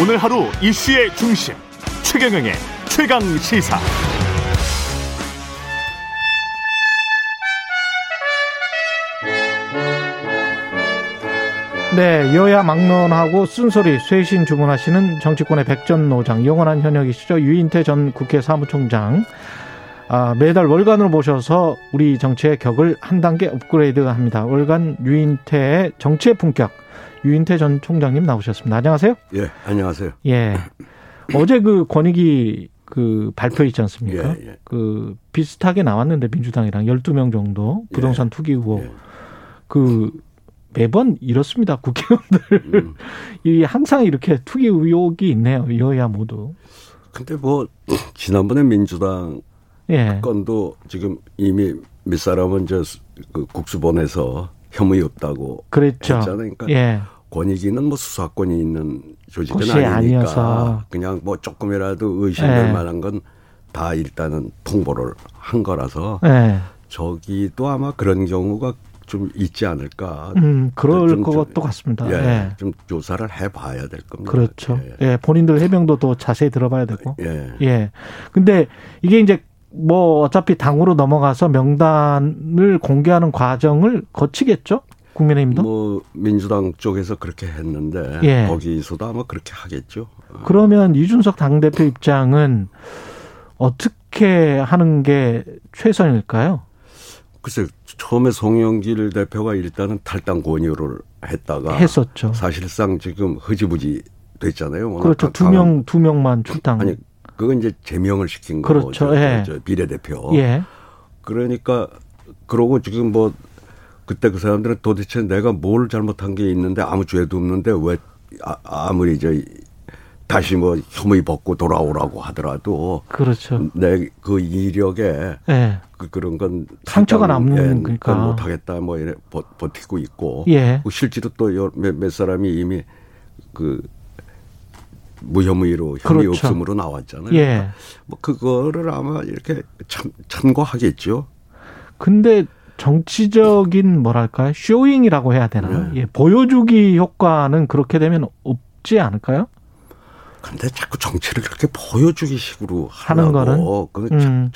오늘 하루 이슈의 중심 최경영의 최강 시사. 네, 여야 막론하고 쓴소리 쇄신 주문하시는 정치권의 백전노장 영원한 현역이시죠 유인태 전 국회 사무총장 아, 매달 월간으로 모셔서 우리 정치의 격을 한 단계 업그레이드합니다. 월간 유인태의 정치의 품격 유인태 전 총장님 나오셨습니다. 안녕하세요. 예, 안녕하세요. 예, 어제 그 권익위 그 발표 있지 않습니까? 예, 예. 그 비슷하게 나왔는데 민주당이랑 12명 정도 부동산 예. 투기 의혹 예. 그 매번 이렇습니다. 국회의원들 음. 이 항상 이렇게 투기 의혹이 있네요. 여야 모두. 근데 뭐 지난번에 민주당 예. 건도 지금 이미 몇 사람은 저그 국수본에서 혐의 없다고 그랬죠. 했잖아요. 그러니까 예. 권익위는 뭐 수사권이 있는 조직은 아니니까 아니어서. 그냥 뭐 조금이라도 의심될 예. 만한 건 다 일단은 통보를 한 거라서 예. 저기도 아마 그런 경우가 좀 있지 않을까. 음, 그럴 것도 같습니다. 예, 예. 좀 조사를 해봐야 될 겁니다. 그렇죠. 예. 예. 본인들 해명도 또 자세히 들어봐야 되고. 예. 예. 근데 이게 이제 뭐 어차피 당으로 넘어가서 명단을 공개하는 과정을 거치겠죠? 국민의힘도? 뭐 민주당 쪽에서 그렇게 했는데 예. 거기서도 아마 그렇게 하겠죠. 그러면 이준석 당대표 입장은 어떻게 하는 게 최선일까요? 글쎄 처음에 송영길 대표가 일단은 탈당 권유를 했다가 했었죠. 사실상 지금 흐지부지 됐잖아요. 그렇죠. 두 명, 두 명만 출당. 아니 그건 이제 제명을 시킨 그렇죠. 거죠. 저, 예. 저 비례대표. 예. 그러니까 그러고 지금 뭐 그때 그 사람들은 도대체 내가 뭘 잘못한 게 있는데 아무 죄도 없는데 왜 아, 아무리 저 다시 뭐 혐의 벗고 돌아오라고 하더라도 그렇죠. 내 그 이력에 예. 그 그런 건 상처가 남는 예. 그건 못하겠다 뭐 이래 버, 버티고 있고 예. 그 실제로 또 몇 몇 사람이 이미 그 무혐의로 혐의 그렇죠. 없음으로 나왔잖아요. 예. 뭐 그거를 아마 이렇게 참 참고하겠죠. 근데 정치적인 뭐랄까요? 쇼잉이라고 해야 되나? 네. 예. 보여주기 효과는 그렇게 되면 없지 않을까요? 근데 자꾸 정치를 그렇게 보여주기 식으로 하는 거는? 그건 음.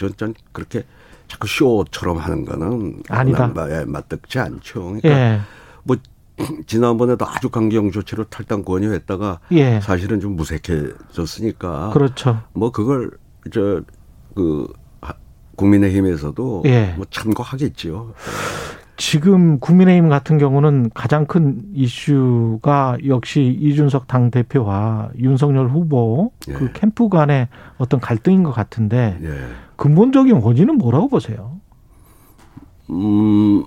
그렇게 자꾸 쇼처럼 하는 거는 아니다. 나- 예, 맞득지 않죠. 그러니까 예. 뭐 지난번에도 아주 강경 조치로 탈당 권유했다가 예. 사실은 좀 무색해졌으니까 그렇죠. 뭐 그걸 저그 국민의힘에서도 예. 뭐 참고하겠지요. 지금 국민의힘 같은 경우는 가장 큰 이슈가 역시 이준석 당 대표와 윤석열 후보 그 예. 캠프 간의 어떤 갈등인 것 같은데 예. 근본적인 원인은 뭐라고 보세요? 음,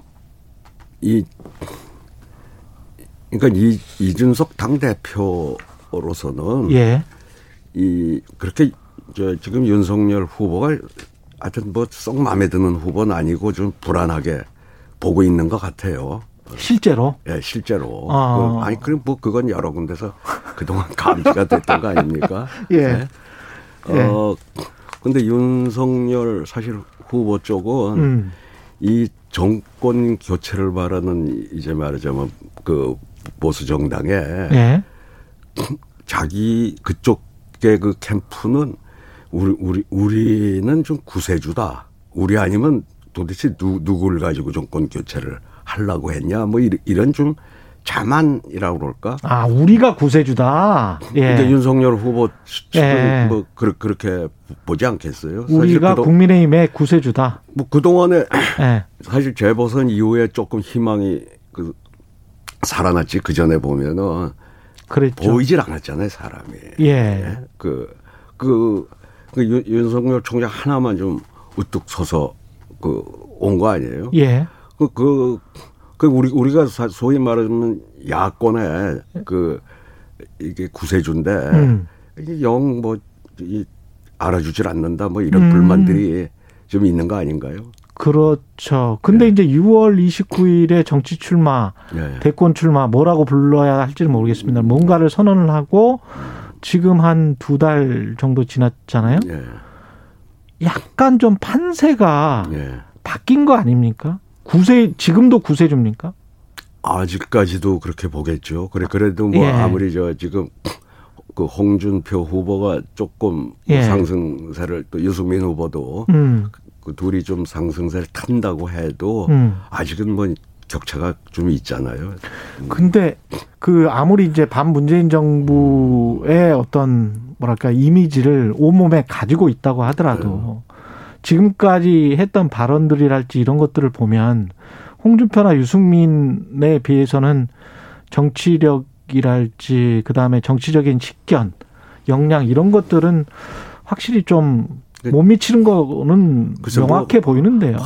이, 그러니까 이, 이준석 당대표로서는 예. 이, 그렇게 저 지금 윤석열 후보가 하여튼 뭐 썩 마음에 드는 후보는 아니고 좀 불안하게 보고 있는 것 같아요. 실제로 예, 실제로. 아. 그, 아니, 그럼 뭐 그건 여러 군데서 그동안 감지가 됐던 거 아닙니까? 예. 예. 어, 근데 윤석열 사실 후보 쪽은 음. 이 정권 교체를 바라는 이제 말하자면 그 보수 정당에 예. 자기 그쪽의 그 캠프는 우리 우리 우리는 좀 구세주다. 우리 아니면 도대체 누 누구를 가지고 정권 교체를 하려고 했냐? 뭐 이런, 좀 자만이라고 그럴까? 아, 우리가 구세주다. 예. 근데 윤석열 후보 측은 예. 뭐 그렇, 그렇게 보지 않겠어요? 우리가 그동, 국민의힘의 구세주다. 뭐 그동안에 예. 사실 재보선 이후에 조금 희망이 그 살아났지 그 전에 보면은 그랬죠. 보이질 않았잖아요 사람이. 예. 그, 그, 그 윤, 윤석열 총장 하나만 좀 우뚝 서서 그 온 거 아니에요? 예. 그, 그, 그 우리, 우리가 사- 소위 말하면 야권의 그 이게 구세주인데 음. 이게 영 뭐, 이 알아주질 않는다 뭐 이런 음. 불만들이 좀 있는 거 아닌가요? 그렇죠. 근데 예. 이제 6월 29일에 정치 출마, 예. 대권 출마 뭐라고 불러야 할지는 모르겠습니다. 뭔가를 선언을 하고 지금 한 두 달 정도 지났잖아요. 예. 약간 좀 판세가 예. 바뀐 거 아닙니까? 구세 지금도 구세주입니까? 아직까지도 그렇게 보겠죠. 그래 그래도 뭐 예. 아무리 저 지금 그 홍준표 후보가 조금 예. 상승세를 또 유승민 후보도 음. 그 둘이 좀 상승세를 탄다고 해도 음. 아직은 뭐 격차가 좀 있잖아요. 근데 그 아무리 이제 반 문재인 정부의 어떤 뭐랄까 이미지를 온몸에 가지고 있다고 하더라도 지금까지 했던 발언들이랄지 이런 것들을 보면 홍준표나 유승민에 비해서는 정치력이랄지 그다음에 정치적인 식견, 역량 이런 것들은 확실히 좀 못 미치는 거는 뭐 명확해 보이는데요.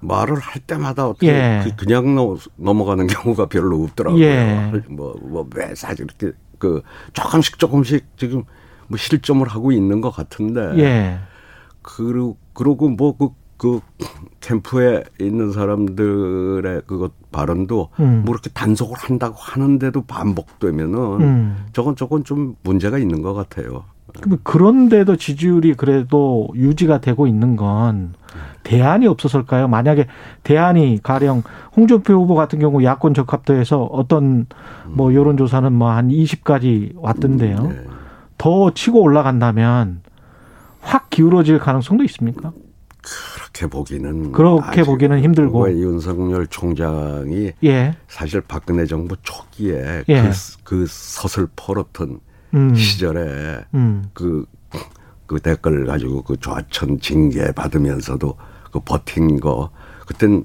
말을 할 때마다 어떻게 예. 그- 그냥 넘- 넘어가는 경우가 별로 없더라고요. 예. 뭐뭐왜 사실 이렇게 그 조금씩 조금씩 지금 뭐 실점을 하고 있는 것 같은데 예. 그리고 그러고 뭐그 그 캠프에 있는 사람들의 그것 발언도 음. 뭐 이렇게 단속을 한다고 하는데도 반복되면은 음. 저건 저건 좀 문제가 있는 것 같아요. 그런데도 지지율이 그래도 유지가 되고 있는 건 대안이 없어서일까요? 만약에 대안이 가령 홍준표 후보 같은 경우 야권 적합도에서 어떤 뭐 여론조사는 뭐 한 20까지 왔던데요. 네. 더 치고 올라간다면 확 기울어질 가능성도 있습니까? 그렇게 보기는 그렇게 보기는 힘들고. 왜 윤석열 총장이 예. 사실 박근혜 정부 초기에 예. 그, 그 서슬퍼렇던 음. 시절에 음. 그, 그 댓글 가지고 그 좌천 징계 받으면서도 그 버틴 거 그땐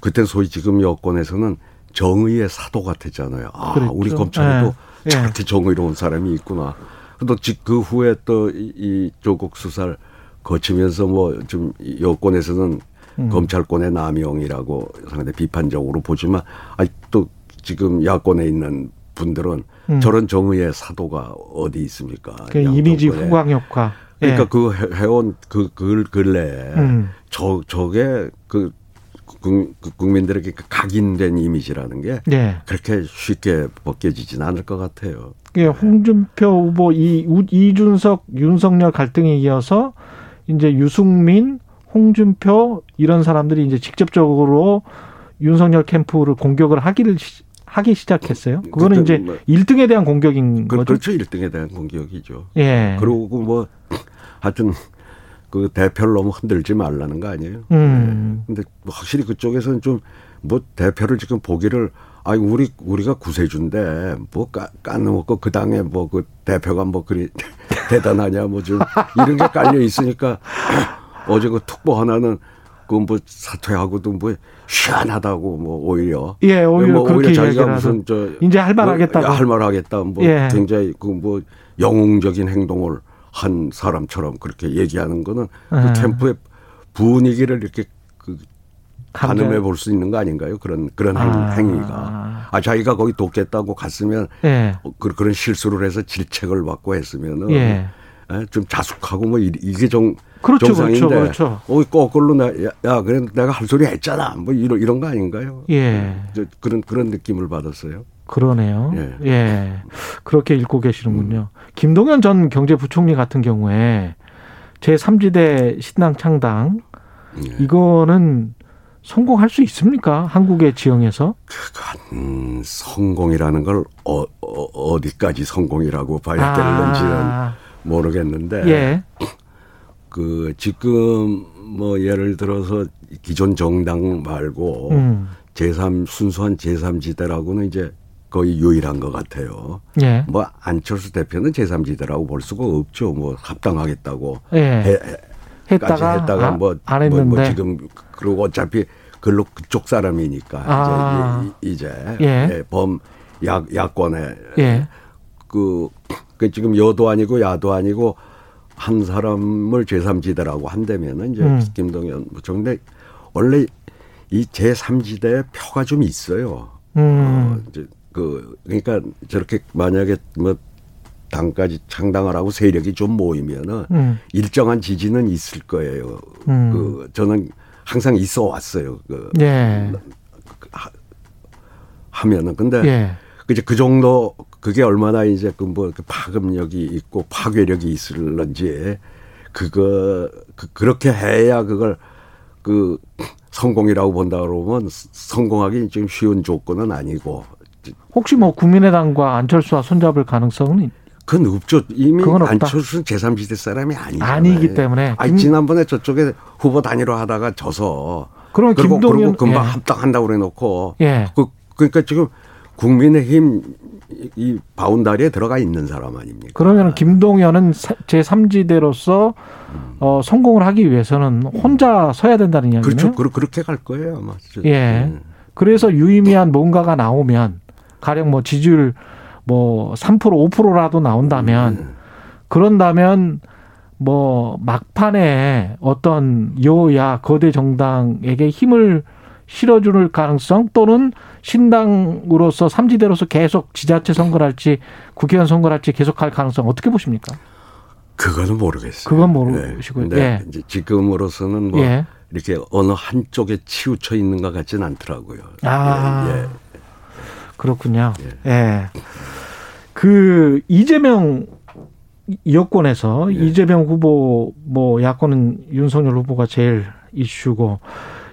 그땐 소위 지금 여권에서는 정의의 사도 같았잖아요. 아, 그랬죠. 우리 검찰에도 예. 저렇게 정의로운 사람이 있구나. 또그 후에 또이 조국 수사를 거치면서 뭐 좀 여권에서는 음. 검찰권의 남용이라고 상당히 비판적으로 보지만 아직도 지금 야권에 있는 분들은 음. 저런 정의의 사도가 어디 있습니까? 그 이미지. 후광 효과. 예. 그러니까 그 해- 해온 그, 그 근래에 음. 저, 저게 그, 국- 그 국민들에게 그 각인된 이미지라는 게 예. 그렇게 쉽게 벗겨지진 않을 것 같아요. 예, 홍준표 후보 이 우- 이준석 윤석열 갈등에 이어서 이제 유승민, 홍준표 이런 사람들이 이제 직접적으로 윤석열 캠프를 공격을 하기를 시- 하기 시작했어요. 그거는 그때 이제 뭐- 1등에 대한 공격인 그, 거죠. 그렇죠. 1등에 대한 공격이죠. 예. 그리고 뭐 하여튼 그 대표를 너무 흔들지 말라는 거 아니에요. 음. 네. 근데 확실히 그쪽에서는 좀 뭐 대표를 지금 보기를 아니 우리 우리가 구세주인데 뭐 까, 까놓고 그 당에 뭐 그 대표가 뭐 그리 대단하냐 뭐 좀 이런 게 깔려 있으니까 어제 그 특보 하나는 그뭐 사퇴하고도 뭐 시원하다고 뭐 오히려 예, 오히려 뭐 그렇게 오히려 자기가 무슨 저 이제 할말 하겠다고. 할말 하겠다 뭐 예. 굉장히 그 뭐 영웅적인 행동을 한 사람처럼 그렇게 얘기하는 거는 예. 그 캠프의 분위기를 이렇게 그 가늠해 볼 수 있는 거 아닌가요? 그런 그런 행- 아. 행위가 아 자기가 거기 돕겠다고 갔으면 예. 어, 그, 그런 실수를 해서 질책을 받고 했으면은 예. 에, 좀 자숙하고 뭐 이- 이게 정 그렇죠, 정상인데 그렇죠, 그렇죠. 어 거꾸로 나, 야, 야 그래 내가 할 소리 했잖아 뭐 이런 이런 거 아닌가요? 예. 저, 그런 그런 느낌을 받았어요. 그러네요. 예. 예. 그렇게 읽고 계시는군요. 김동연 전 경제부총리 같은 경우에 제3지대 신당 창당 예. 이거는 성공할 수 있습니까? 한국의 지형에서? 음, 성공이라는 걸 어, 어, 디까지 성공이라고 봐야 되는지는 아, 모르겠는데 예. 그 지금 뭐 예를 들어서 기존 정당 말고 음. 제3 순수한 제3지대라고는 이제 거의 유일한 것 같아요. 예. 뭐 안철수 대표는 제3지대라고 볼 수가 없죠. 뭐 합당하겠다고 예. 해, 했다가, 했다가 아, 뭐, 안 뭐, 했는데. 뭐 지금 그리고 어차피 글로 그쪽 사람이니까 아. 이제 이제 예. 예, 범 야, 야권에 예. 그, 그 지금 여도 아니고 야도 아니고 한 사람을 제3지대라고 한다면은 이제 음. 김동연 부총리 원래 이 제3지대에 표가 좀 있어요. 어, 음. 이제 그 그러니까 저렇게 만약에 뭐 당까지 창당을 하고 세력이 좀 모이면은 음. 일정한 지지는 있을 거예요. 음. 그 저는 항상 있어 왔어요. 그 예. 하면은 근데 예. 이제 그 정도 그게 얼마나 이제 그뭐 파급력이 있고 파괴력이 있을런지 그거 그, 그렇게 해야 그걸 그 성공이라고 본다 그러면 성공하기 좀 쉬운 조건은 아니고 혹시 뭐 국민의당과 안철수와 손잡을 가능성은 그건 없죠. 이미. 안철수는 제3지대 사람이 아니잖아요. 아니기 때문에. 아니, 김- 지난번에 저쪽에 후보 단위로 하다가 져서. 그리고, 김동연- 그리고 금방 예. 합당한다고 그래 놓고. 예. 그, 그러니까 지금 국민의힘 이- 이 바운다리에 들어가 있는 사람 아닙니까? 그러면 김동연은 제 3지대로서 어, 성공을 하기 위해서는 혼자 서야 된다는 이야기네요. 그렇죠. 그- 그렇게 갈 거예요, 아마. 예. 음. 그래서 유의미한 뭔가가 나오면 가령 뭐 지지율 뭐 3% 5%라도 나온다면 그런다면 뭐 막판에 어떤 여야 거대 정당에게 힘을 실어줄 가능성 또는 신당으로서 삼지대로서 계속 지자체 선거를 할지 국회의원 선거를 할지 계속 할 가능성 어떻게 보십니까? 그거는 모르겠어요. 그건 모르시고요. 네. 예. 이제 지금으로서는 뭐 예. 이렇게 어느 한쪽에 치우쳐 있는 것 같지는 않더라고요. 아. 예, 예. 그렇군요. 예. 그 이재명 여권에서 예. 이재명 후보 뭐 야권은 윤석열 후보가 제일 이슈고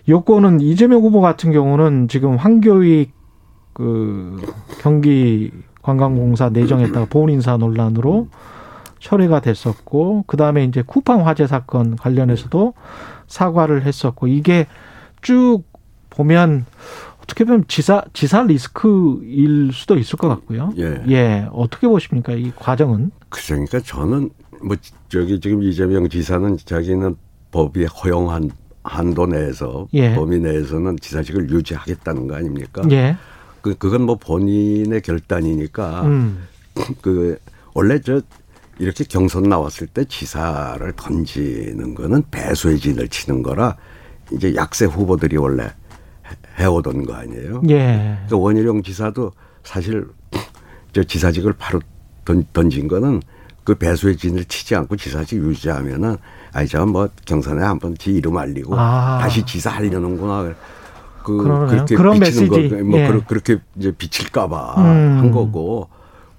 여권은 이재명 후보 같은 경우는 지금 황교익 그 경기 관광공사 내정했다가 보훈 인사 논란으로 철회가 됐었고 그다음에 이제 쿠팡 화재 사건 관련해서도 사과를 했었고 이게 쭉 보면 어떻게 보면 지사 지사 리스크일 수도 있을 것 같고요. 예. 어떻게 보십니까 이 과정은? 글쎄, 그러니까 저는 뭐 저기 지금 이재명 지사는 자기는 법이 허용한 한도 내에서 예. 범위 내에서는 지사직을 유지하겠다는 거 아닙니까? 예. 그 그건 뭐 본인의 결단이니까 음. 그 원래 저 이렇게 경선 나왔을 때 지사를 던지는 거는 배수의 진을 치는 거라 이제 약세 후보들이 원래 해- 해오던 거 아니에요. 예. 그 원희룡 지사도 사실 저 지사직을 바로 던, 던진 거는 그 배수의 진을 치지 않고 지사직 유지하면은 아이 저뭐 경선에 한번 지 이름 알리고 아. 다시 지사 하려는구나. 그 그러네요. 그렇게 그런 비치는 메시지. 거, 뭐 예. 그렇- 그렇게 이제 비칠까봐 음. 한 거고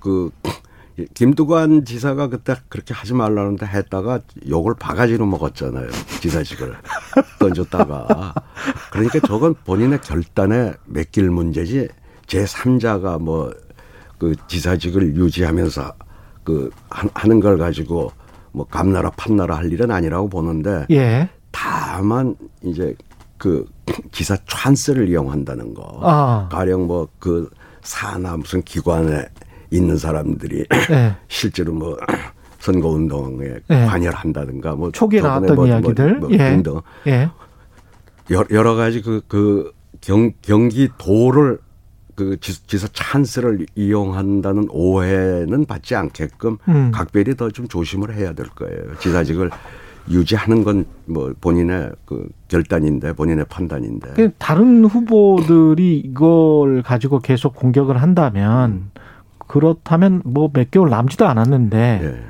그 김두관 지사가 그때 그렇게 하지 말라는데 했다가 욕을 바가지로 먹었잖아요. 지사직을 던졌다가. 그러니까 저건 본인의 결단에 맡길 문제지 제 3자가 뭐 그 지사직을 유지하면서 그 하- 하는 걸 가지고 뭐 감나라 판나라 할 일은 아니라고 보는데 예. 다만 이제 그 기사 찬스를 이용한다는 거. 아. 가령 뭐 그 사나 무슨 기관에 있는 사람들이 예. 실제로 뭐 선거 운동에 네. 관여한다든가 뭐 초기에 나왔던 뭐- 뭐- 이야기들. 뭐 예. 등등 예. 여러, 가지 그, 그 경, 경기도를 그 지- 지사 찬스를 이용한다는 오해는 받지 않게끔 음. 각별히 더 좀 조심을 해야 될 거예요. 지사직을 유지하는 건 뭐 본인의 그 결단인데 본인의 판단인데. 그 다른 후보들이 이걸 가지고 계속 공격을 한다면 그렇다면 뭐 몇 개월 남지도 않았는데 예.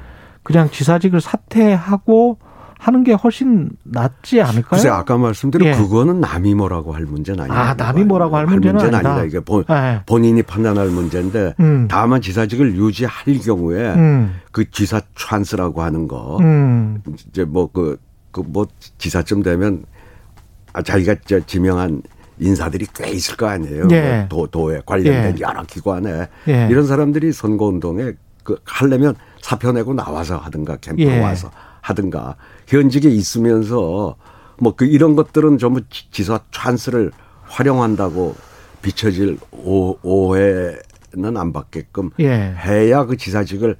그냥 지사직을 사퇴하고 하는 게 훨씬 낫지 않을까요? 글쎄 아까 말씀드린 예. 그거는 남이 뭐라고 할 문제는 아니에요. 아, 남이 뭐라고 할 문제는 아니다. 이게 본, 예. 본인이 판단할 문제인데 음. 다만 지사직을 유지할 경우에 음. 그 지사 찬스라고 하는 거 음. 이제 뭐 그 그뭐 지사쯤 되면 아 자기가 저 지명한 인사들이 꽤 있을 거 아니에요. 예. 뭐도 도에 관련된 예. 여러 기관에 예. 이런 사람들이 선거 운동에 그 하려면 사표 내고 나와서 하든가 캠프 예. 와서 하든가 현직에 있으면서 뭐 그 이런 것들은 전부 지- 지사 찬스를 활용한다고 비춰질 오, 오해는 안 받게끔 예. 해야 그 지사직을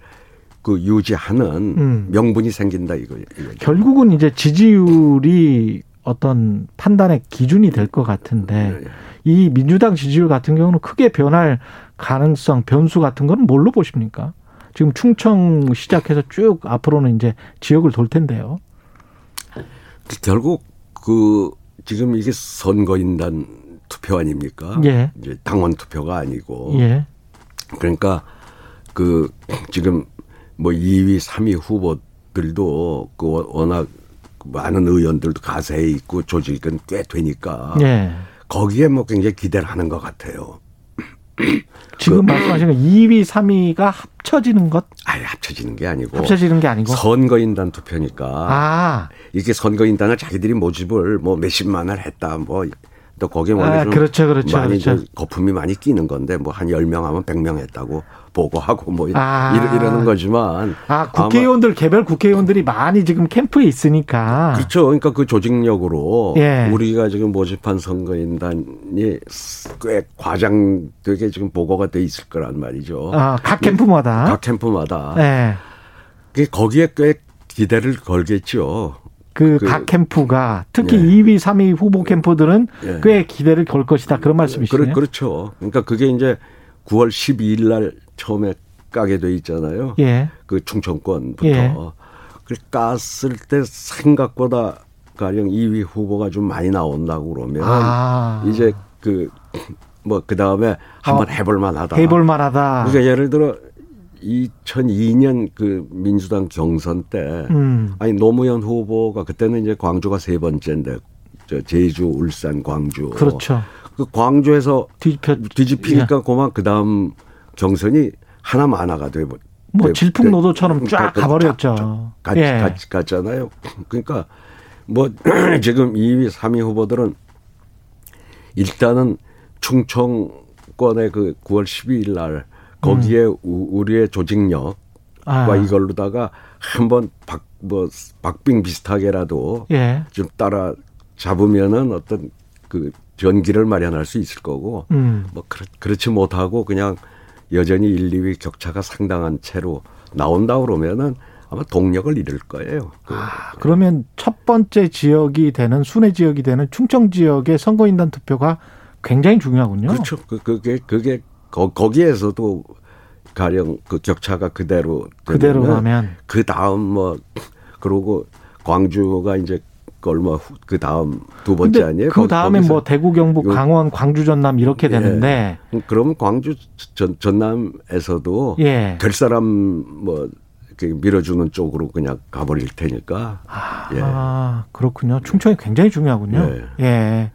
그 유지하는 음. 명분이 생긴다 이거 이거죠. 결국은 이제 지지율이 어떤 판단의 기준이 될 것 같은데 예, 예. 이 민주당 지지율 같은 경우는 크게 변할 가능성, 변수 같은 건 뭘로 보십니까? 지금 충청 시작해서 쭉 앞으로는 이제 지역을 돌 텐데요. 결국 그 지금 이게 선거인단 투표 아닙니까? 예. 이제 당원 투표가 아니고 예. 그러니까 그 지금 뭐 2위, 3위 후보들도 그 워낙 많은 의원들도 가세에 있고 조직은 꽤 되니까 예. 거기에 뭐 굉장히 기대를 하는 것 같아요. 지금 말씀하신 거 2위, 3위가 합쳐지는 것, 아예 합쳐지는 게 아니고. 합쳐지는 게 아니고. 선거인단 투표니까. 아, 이게 선거인단을 자기들이 모집을 뭐 몇십만을 했다 뭐 또 거기에 원래 아, 좀 그렇죠, 그렇죠, 많이 그렇죠. 거품이 많이 끼는 건데 뭐한 10명 하면 100명 했다고 보고하고 뭐 아. 이러, 이러는 거지만 아, 국회의원들, 개별 국회의원들이 많이 지금 캠프에 있으니까. 그렇죠. 그러니까 그 조직력으로 예. 우리가 지금 모집한 선거인단이 꽤 과장되게 지금 보고가 돼 있을 거란 말이죠. 아, 각 캠프마다. 각 캠프마다. 예. 그게 거기에 꽤 기대를 걸겠죠. 그 그- 각 캠프가 특히 예. 2위, 3위 후보 캠프들은 예. 꽤 기대를 걸 것이다. 그런 말씀이시네요. 그렇, 그렇죠. 그러니까 그게 이제 9월 12일 날 처음에 까게 돼 있잖아요. 예. 그 충청권부터. 예. 그 깠을 때 생각보다 가령 2위 후보가 좀 많이 나온다고 그러면 아. 이제 그 뭐 그 다음에 한번 해볼 만하다. 해볼 만하다. 그러니까 예를 들어 2002년 그 민주당 경선 때 음. 아니 노무현 후보가 그때는 이제 광주가 세 번째인데 저 제주, 울산, 광주. 그렇죠. 그 광주에서 뒤집혀 뒤집히니까 그만 그 다음 경선이 하나 만화가 돼. 버- 뭐 돼- 질풍노도처럼 돼- 쫙 가- 가버렸죠. 가- 가- 예. 가- 갔잖아요. 그러니까 뭐 지금 2위, 3위 후보들은 일단은 충청권의 그 9월 12일 날 거기에 우- 우리의 조직력과 음. 아. 이걸로다가 한번 박, 뭐 박빙 비슷하게라도 예. 좀 따라 잡으면은 어떤 그 전기를 마련할 수 있을 거고 음. 뭐 그렇, 그렇 지 못하고 그냥 여전히 1, 2위 격차가 상당한 채로 나온다 그러면은 아마 동력을 잃을 거예요. 그, 아, 그러면 첫 번째 지역이 되는 순회 지역이 되는 충청 지역의 선거인단 투표가 굉장히 중요하군요. 그렇죠. 그, 그게 그게 거, 거기에서도 가령 그 격차가 그대로 그대로 가면 그 다음 뭐 그러고 광주가 이제 그 얼마 후, 그 다음 두 번째 아니에요? 그 거- 다음에. 뭐 대구, 경북, 요- 강원, 광주, 전남 이렇게 예. 되는데 그러면 광주 전, 전남에서도 예. 될 사람 뭐 밀어주는 쪽으로 그냥 가버릴 테니까. 예. 아, 그렇군요. 충청이 굉장히 중요하군요. 예. 예.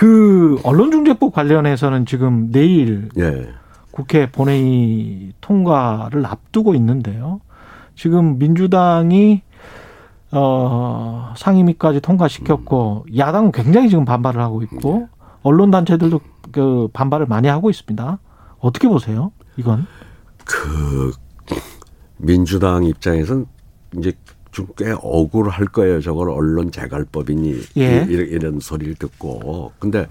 그 언론중재법 관련해서는 지금 내일 예. 국회 본회의 통과를 앞두고 있는데요. 지금 민주당이 어 상임위까지 통과시켰고 야당은 굉장히 지금 반발을 하고 있고 언론 단체들도 그 반발을 많이 하고 있습니다. 어떻게 보세요? 이건 그 민주당 입장에선 이제 좀 꽤 억울할 거예요. 저걸 언론 재갈법이니 예. 이런, 이런 소리를 듣고. 근데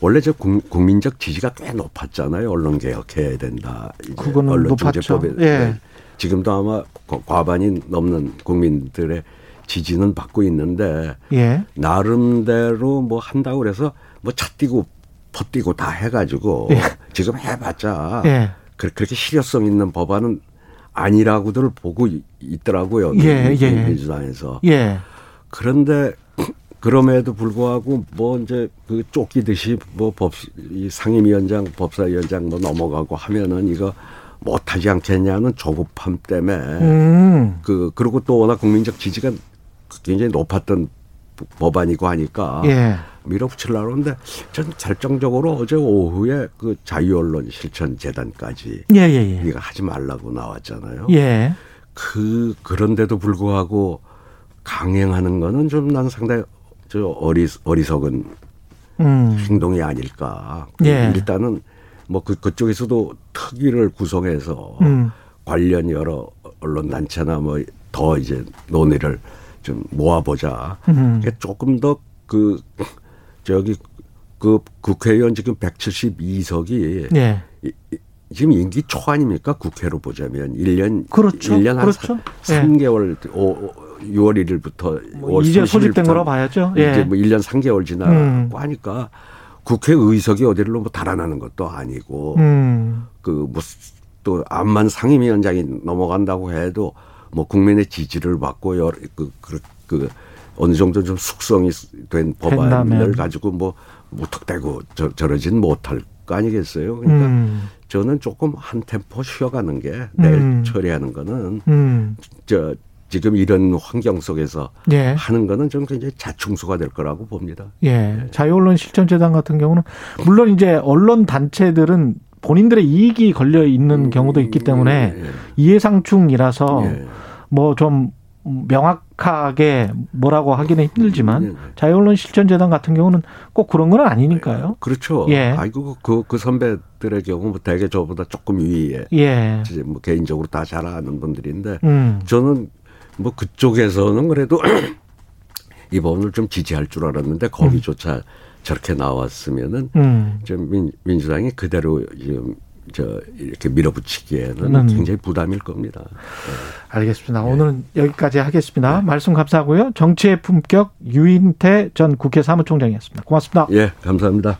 원래 저 국- 국민적 지지가 꽤 높았잖아요. 언론 개혁해야 된다. 그거는 언론 중재법에 높았죠. 예. 네. 지금도 아마 과- 과반이 넘는 국민들의 지지는 받고 있는데 예. 나름대로 뭐 한다고 그래서 뭐 차뛰고 퍼뛰고 다 해가지고 예. 지금 해봤자 예. 그- 그렇게 실효성 있는 법안은 아니라고들 보고 있- 있더라고요. 예, 민- 예. 민주당에서. 예. 그런데 그럼에도 불구하고 뭐 이제 그 쫓기듯이 뭐 법, 이 상임위원장, 법사위원장 뭐 넘어가고 하면은 이거 못하지 않겠냐는 조급함 때문에 음. 그 그리고 또 워낙 국민적 지지가 굉장히 높았던 법안이고 하니까 예. 밀어붙이려고 하는데 전 결정적으로 어제 오후에 그 자유언론 실천재단까지 예, 예, 예. 이거 하지 말라고 나왔잖아요. 예. 그 그런데도 불구하고 강행하는 거는 좀 난 상당히 저 어리 어리석은 음. 행동이 아닐까. 그 예. 일단은 뭐 그 그쪽에서도 특위를 구성해서 음. 관련 여러 언론 단체나 뭐 더 이제 논의를 좀 모아보자. 음. 조금 더 그 저기 그 국회의원 지금 172석이 예. 지금 임기 초 아닙니까? 국회로 보자면 1년 그렇죠. 1년 한 그렇죠. 사, 예. 3개월 오, 6월 1일부터 뭐 이제 소집된 거로 봐야죠. 예. 이제 뭐 1년 3개월 지나고 음. 하니까 국회 의석이 어디로 뭐 달아나는 것도 아니고 음. 그뭐 또 암만 상임위원장이 넘어간다고 해도 뭐 국민의 지지를 받고 여러 그, 그, 그 어느 정도 좀 숙성이 된 법안을 된다면. 가지고 뭐 무턱대고 저, 저러진 못할 거 아니겠어요. 그러니까 음. 저는 조금 한 템포 쉬어가는 게 내일 음. 처리하는 거는 음. 저 지금 이런 환경 속에서 예. 하는 거는 좀 굉장히 자충수가 될 거라고 봅니다. 예. 자유언론 실천재단 같은 경우는 물론 이제 언론 단체들은 본인들의 이익이 걸려 있는 경우도 있기 때문에 예. 이해상충이라서 예. 뭐좀 명확 정확하게 뭐라고 하기는 힘들지만 네, 네. 자유언론 실천재단 같은 경우는 꼭 그런 건 아니니까요. 그렇죠. 예. 아이고 그, 그 선배들의 경우 뭐 대개 저보다 조금 위에 예. 이제 뭐 개인적으로 다 잘 아는 분들인데 음. 저는 뭐 그쪽에서는 그래도 이 법을 좀 지지할 줄 알았는데 거기조차 저렇게 나왔으면은 음. 좀 민, 민주당이 그대로 지금 저 이렇게 밀어붙이기에는 음. 굉장히 부담일 겁니다. 알겠습니다. 예. 오늘은 여기까지 하겠습니다. 말씀 감사하고요. 정치의 품격 유인태 전 국회 사무총장이었습니다. 고맙습니다. 예, 감사합니다.